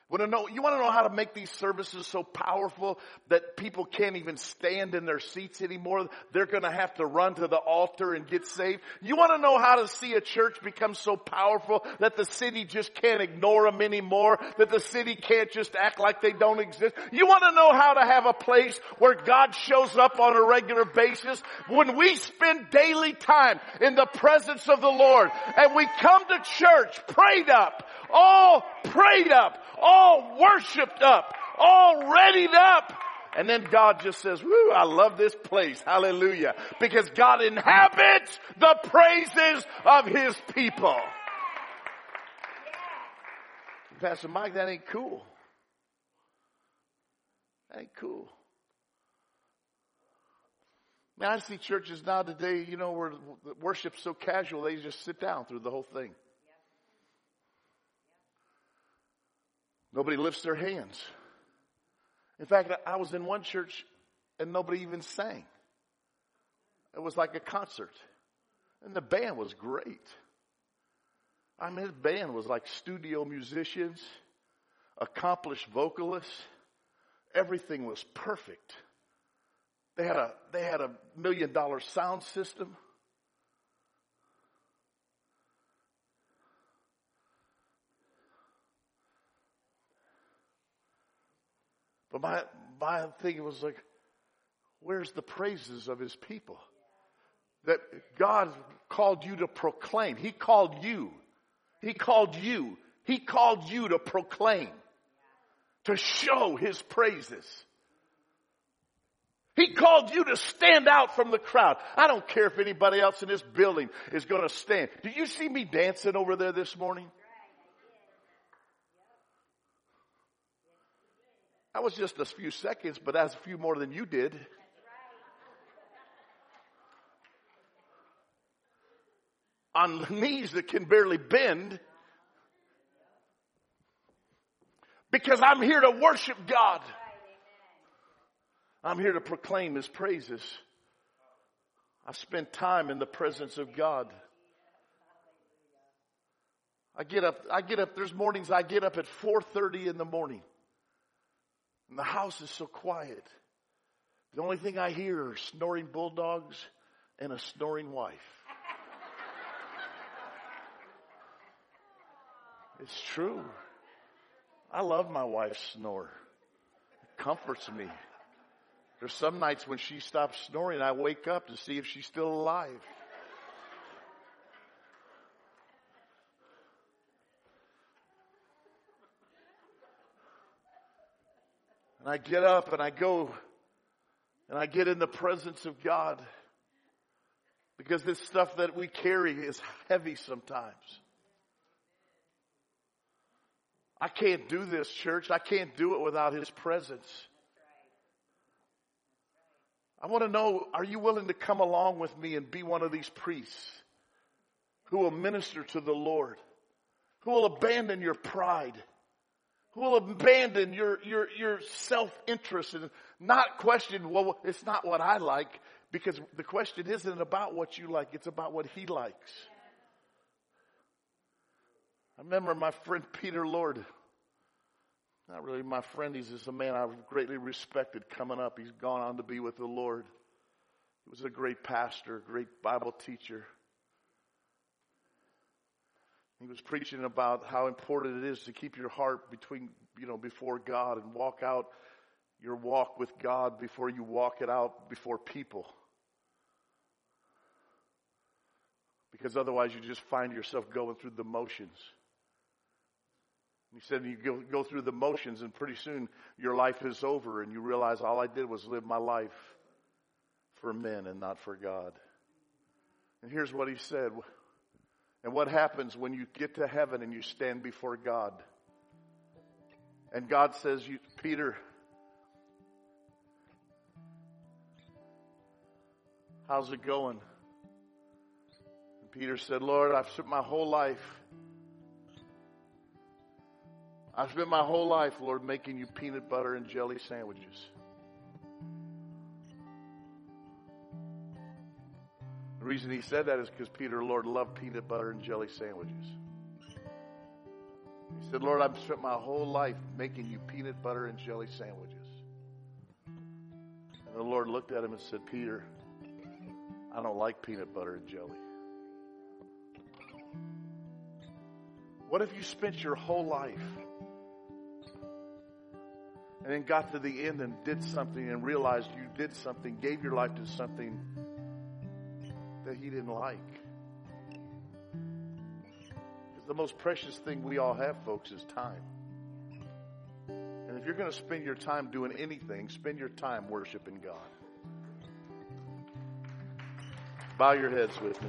Want to know, you want to know how to make these services so powerful that people can't even stand in their seats anymore? They're going to have to run to the altar and get saved. You want to know how to see a church become so powerful that the city just can't ignore them anymore? That the city can't just act like they don't exist? You want to know how to have a place where God shows up on a regular basis? When we spend daily time in the presence of the Lord and we come to church prayed up, all prayed up, all worshiped up, all readied up. And then God just says, woo, I love this place. Hallelujah. Because God inhabits the praises of His people. Pastor Mike, that ain't cool. That ain't cool. Man, I see churches now today, you know, where worship's so casual, they just sit down through the whole thing. Nobody lifts their hands. In fact, I was in one church and nobody even sang. It was like a concert. And the band was great. I mean, the band was like studio musicians, accomplished vocalists. Everything was perfect. They had a, they had a million dollar sound system. But my, my thing was like, where's the praises of his people? That God called you to proclaim. He called you. He called you. He called you to proclaim. To show his praises. He called you to stand out from the crowd. I don't care if anybody else in this building is going to stand. Do you see me dancing over there this morning? That was just a few seconds, but that's a few more than you did. On knees that can barely bend. Because I'm here to worship God. I'm here to proclaim His praises. I spend time in the presence of God. I get up, I get up, there's mornings I get up at 4.30 in the morning. And the house is so quiet. The only thing I hear are snoring bulldogs and a snoring wife. It's true. I love my wife's snore. It comforts me. There's some nights when she stops snoring, I wake up to see if she's still alive. And I get up and I go and I get in the presence of God because this stuff that we carry is heavy sometimes. I can't do this, church. I can't do it without His presence. I want to know, are you willing to come along with me and be one of these priests who will minister to the Lord, who will abandon your pride, who will abandon your, your, your self-interest and not question, well, it's not what I like, because the question isn't about what you like, it's about what he likes. I remember my friend Peter Lord. Not really my friend, he's just a man I've greatly respected coming up. He's gone on to be with the Lord. He was a great pastor, great Bible teacher. He was preaching about how important it is to keep your heart between, you know, before God and walk out your walk with God before you walk it out before people. Because otherwise you just find yourself going through the motions. He said you go, go through the motions and pretty soon your life is over and you realize all I did was live my life for men and not for God. And here's what he said. And what happens when you get to heaven and you stand before God? And God says, you, Peter, how's it going? And Peter said, Lord, I've spent my whole life. I've spent my whole life, Lord, making you peanut butter and jelly sandwiches. The reason he said that is because Peter, Lord, loved peanut butter and jelly sandwiches. He said, Lord, I've spent my whole life making you peanut butter and jelly sandwiches. And the Lord looked at him and said, Peter, I don't like peanut butter and jelly. What if you spent your whole life and then got to the end and did something and realized you did something, gave your life to something that he didn't like? the most precious thing we all have, folks, is time. And if you're going to spend your time doing anything, spend your time worshiping God. Bow your heads with me.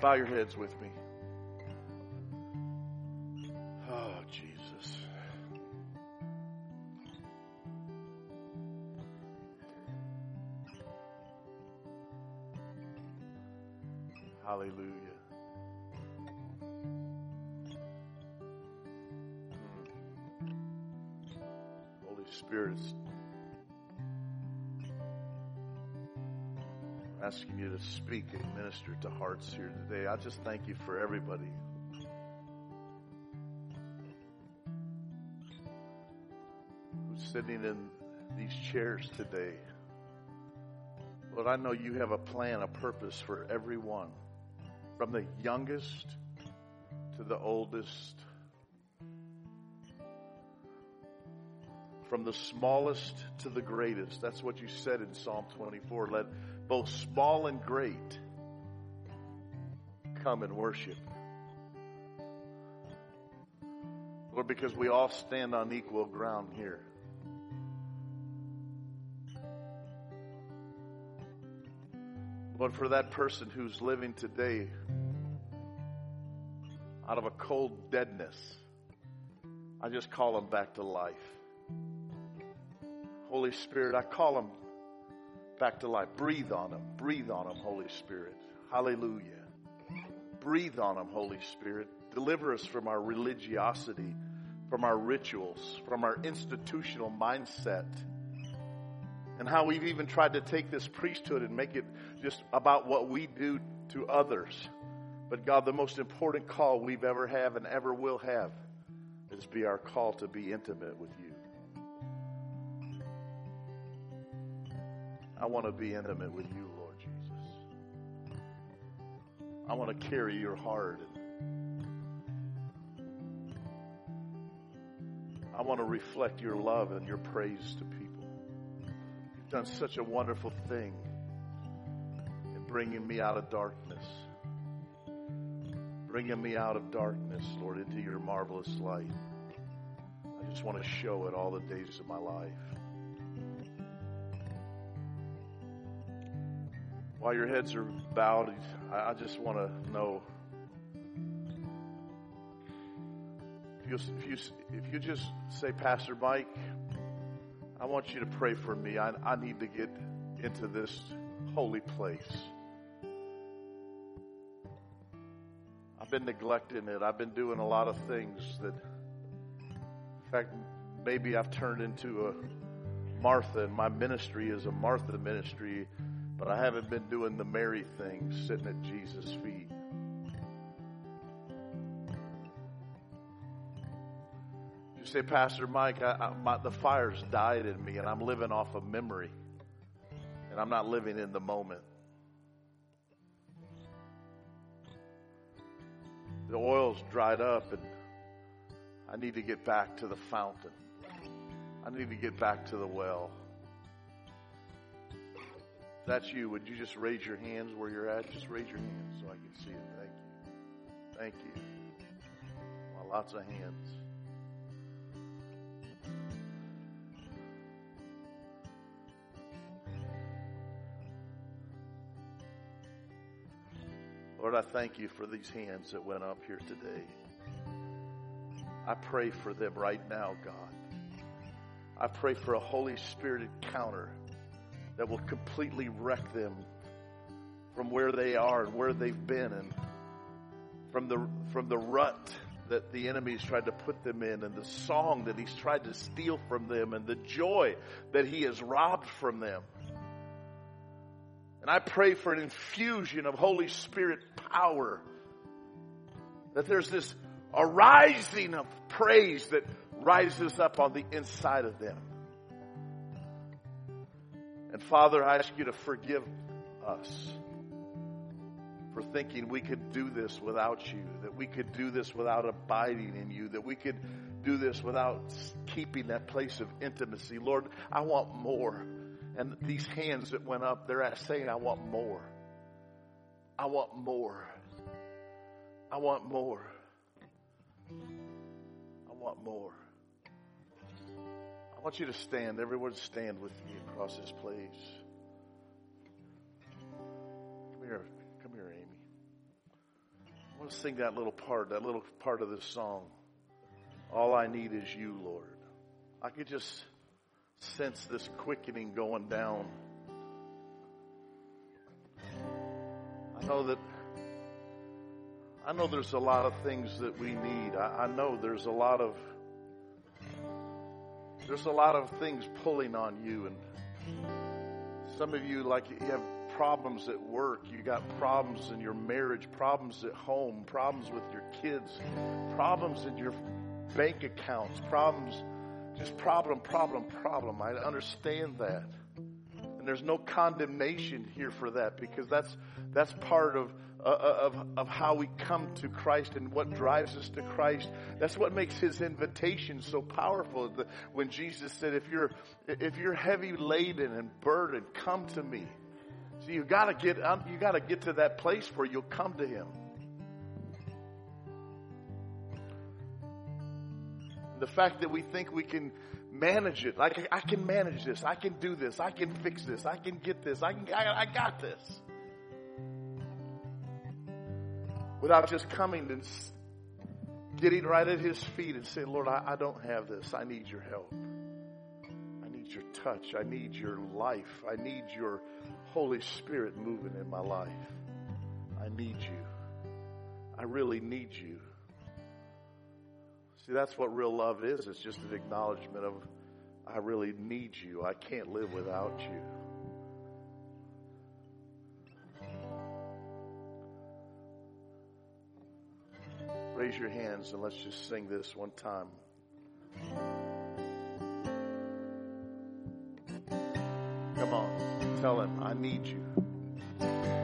Bow your heads with me. Spirit's asking you to speak and minister to hearts here today. I just thank you for everybody. Who's sitting in these chairs today. Lord, I know you have a plan, a purpose for everyone, from the youngest to the oldest from the smallest to the greatest. That's what you said in Psalm 24. Let both small and great come and worship. Lord, because we all stand on equal ground here. Lord, for that person who's living today out of a cold deadness, I just call them back to life. Holy Spirit, I call them back to life. Breathe on them. Breathe on them, Holy Spirit. Hallelujah. Breathe on them, Holy Spirit. Deliver us from our religiosity, from our rituals, from our institutional mindset, and how we've even tried to take this priesthood and make it just about what we do to others. But God, the most important call we've ever have and ever will have is be our call to be intimate with you. I want to be intimate with you, Lord Jesus. I want to carry your heart. I want to reflect your love and your praise to people. You've done such a wonderful thing in bringing me out of darkness. Bringing me out of darkness, Lord, into your marvelous light. I just want to show it all the days of my life. While your heads are bowed, I just want to know if you, if you if you just say, Pastor Mike, I want you to pray for me. I, I need to get into this holy place. I've been neglecting it. I've been doing a lot of things that, in fact, maybe I've turned into a Martha, and my ministry is a Martha ministry but I haven't been doing the Mary thing, sitting at Jesus' feet. You say, Pastor Mike, I, I, my, the fire's died in me, and I'm living off of memory, and I'm not living in the moment. The oil's dried up, and I need to get back to the fountain. I need to get back to the well that's you, would you just raise your hands where you're at? Just raise your hands so I can see it. Thank you. Thank you. Well, lots of hands. Lord, Lord, I thank you for these hands that went up here today. I pray for them right now, God. I pray for a Holy Spirit encounter that will completely wreck them from where they are and where they've been and from the, from the rut that the enemy's tried to put them in and the song that he's tried to steal from them and the joy that he has robbed from them. And I pray for an infusion of Holy Spirit power. That there's this arising of praise that rises up on the inside of them. And Father, I ask you to forgive us for thinking we could do this without you, that we could do this without abiding in you, that we could do this without keeping that place of intimacy. Lord, I want more. And these hands that went up, they're saying, I want more. I want more. I want more. I want more. I want you to stand. Everyone stand with me across this place. Come here. Come here, Amy. I want to sing that little part, that little part of this song. All I need is you, Lord. I could just sense this quickening going down. I know that I know there's a lot of things that we need. I, I, know there's a lot of there's a lot of things pulling on you and some of you like you have problems at work, you got problems in your marriage, problems at home, problems with your kids, problems in your bank accounts, problems just problem, problem, problem. I understand that. And there's no condemnation here for that because that's, that's part of, Uh, uh, of, of how we come to Christ and what drives us to Christ. That's what makes his invitation so powerful. When Jesus said, if you're, if you're heavy laden and burdened, come to me. So you gotta get, um, you gotta get to that place where you'll come to him. The fact that we think we can manage it. Like, I can manage this. I can do this. I can fix this. I can get this. I, can, I, I got this. Without just coming and getting right at his feet and saying, Lord, I, I don't have this. I need your help. I need your touch. I need your life. I need your Holy Spirit moving in my life. I need you. I really need you. See, that's what real love is. It's just an acknowledgement of, I really need you. I can't live without you. Raise your hands and let's just sing this one time. Come on. Tell him, I need you.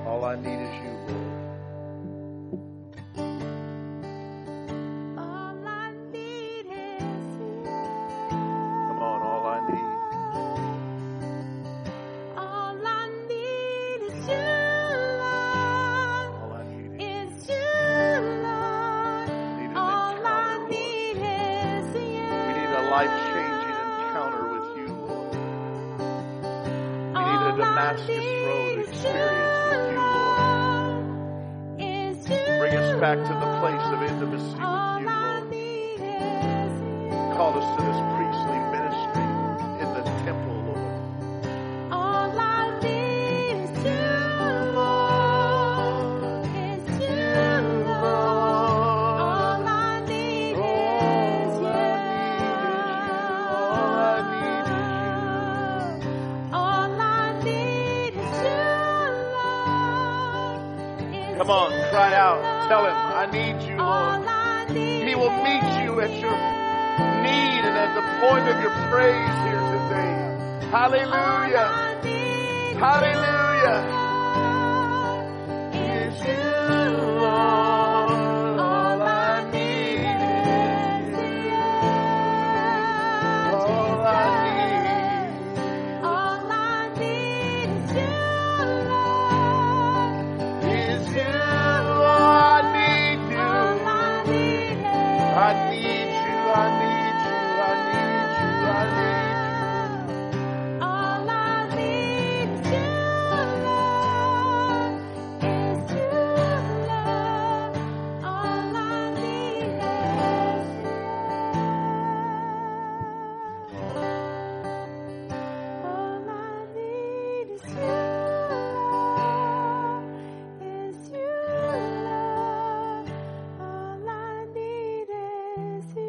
All I need is you, Lord.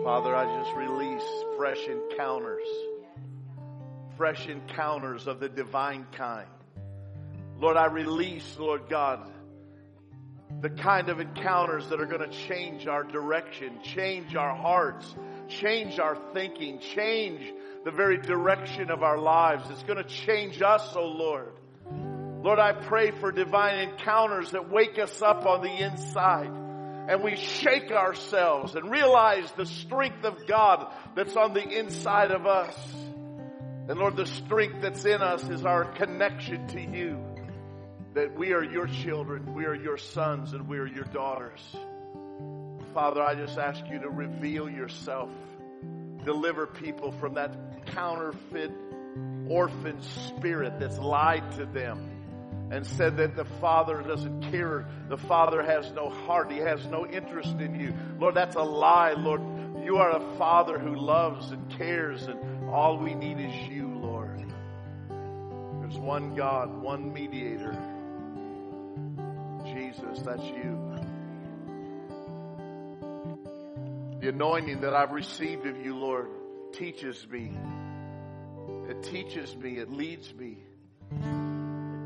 Father, I just release fresh encounters, fresh encounters of the divine kind. Lord, I release, Lord God, the kind of encounters that are going to change our direction, change our hearts, change our thinking, change the very direction of our lives. It's going to change us, oh Lord. Lord, I pray for divine encounters that wake us up on the inside and we shake ourselves and realize the strength of God that's on the inside of us. And Lord, the strength that's in us is our connection to you. That we are your children, we are your sons, and we are your daughters. Father, I just ask you to reveal yourself. Deliver people from that counterfeit orphan spirit that's lied to them and said that the Father doesn't care. The Father has no heart. He has no interest in you. Lord, that's a lie. Lord, you are a Father who loves and cares, and all we need is you, Lord. There's one God, one mediator. Jesus, that's you. The anointing that I've received of you, Lord, teaches me. It teaches me. It leads me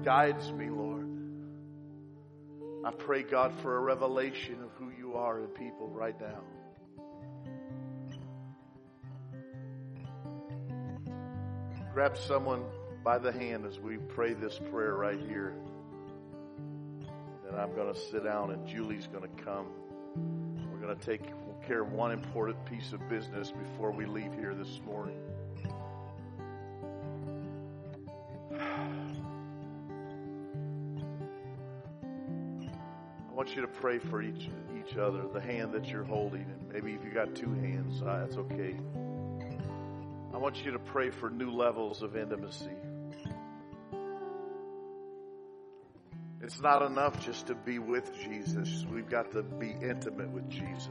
guides me, Lord. I pray, God, for a revelation of who you are in people right now. Grab someone by the hand as we pray this prayer right here. Then I'm going to sit down and Julie's going to come. We're going to take care of one important piece of business before we leave here this morning. Want you to pray for each each other, the hand that you're holding, and maybe if you got two hands, uh, that's okay. I want you to pray for new levels of intimacy. It's not enough just to be with Jesus. We've got to be intimate with Jesus.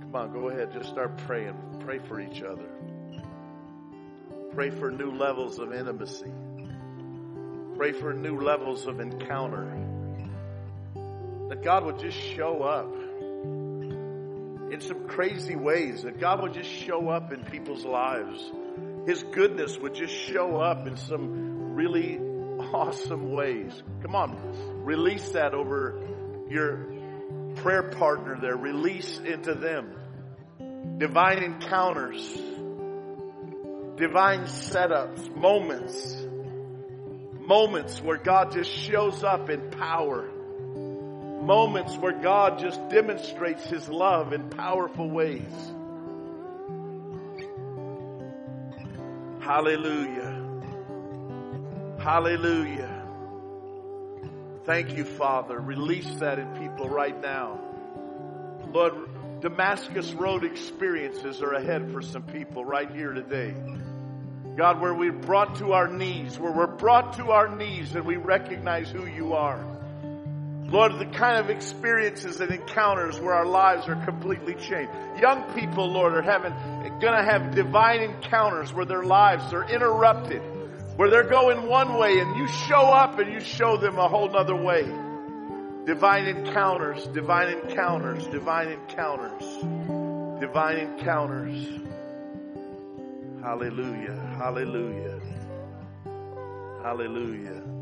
Come on, go ahead. Just start praying. Pray for each other. Pray for new levels of intimacy. Pray for new levels of encounter. That God would just show up in some crazy ways. That God would just show up in people's lives. His goodness would just show up in some really awesome ways. Come on, release that over your prayer partner there. Release into them divine encounters divine setups, moments, moments where God just shows up in power, moments where God just demonstrates His love in powerful ways. Hallelujah. Hallelujah. Thank you, Father. Release that in people right now. Lord, Damascus Road experiences are ahead for some people right here today. God, where we're brought to our knees, where we're brought to our knees and we recognize who you are. Lord, the kind of experiences and encounters where our lives are completely changed. Young people, Lord, are having, gonna have divine encounters where their lives are interrupted, where they're going one way and you show up and you show them a whole nother way. Divine encounters, divine encounters, divine encounters, divine encounters. Hallelujah. Hallelujah. Hallelujah.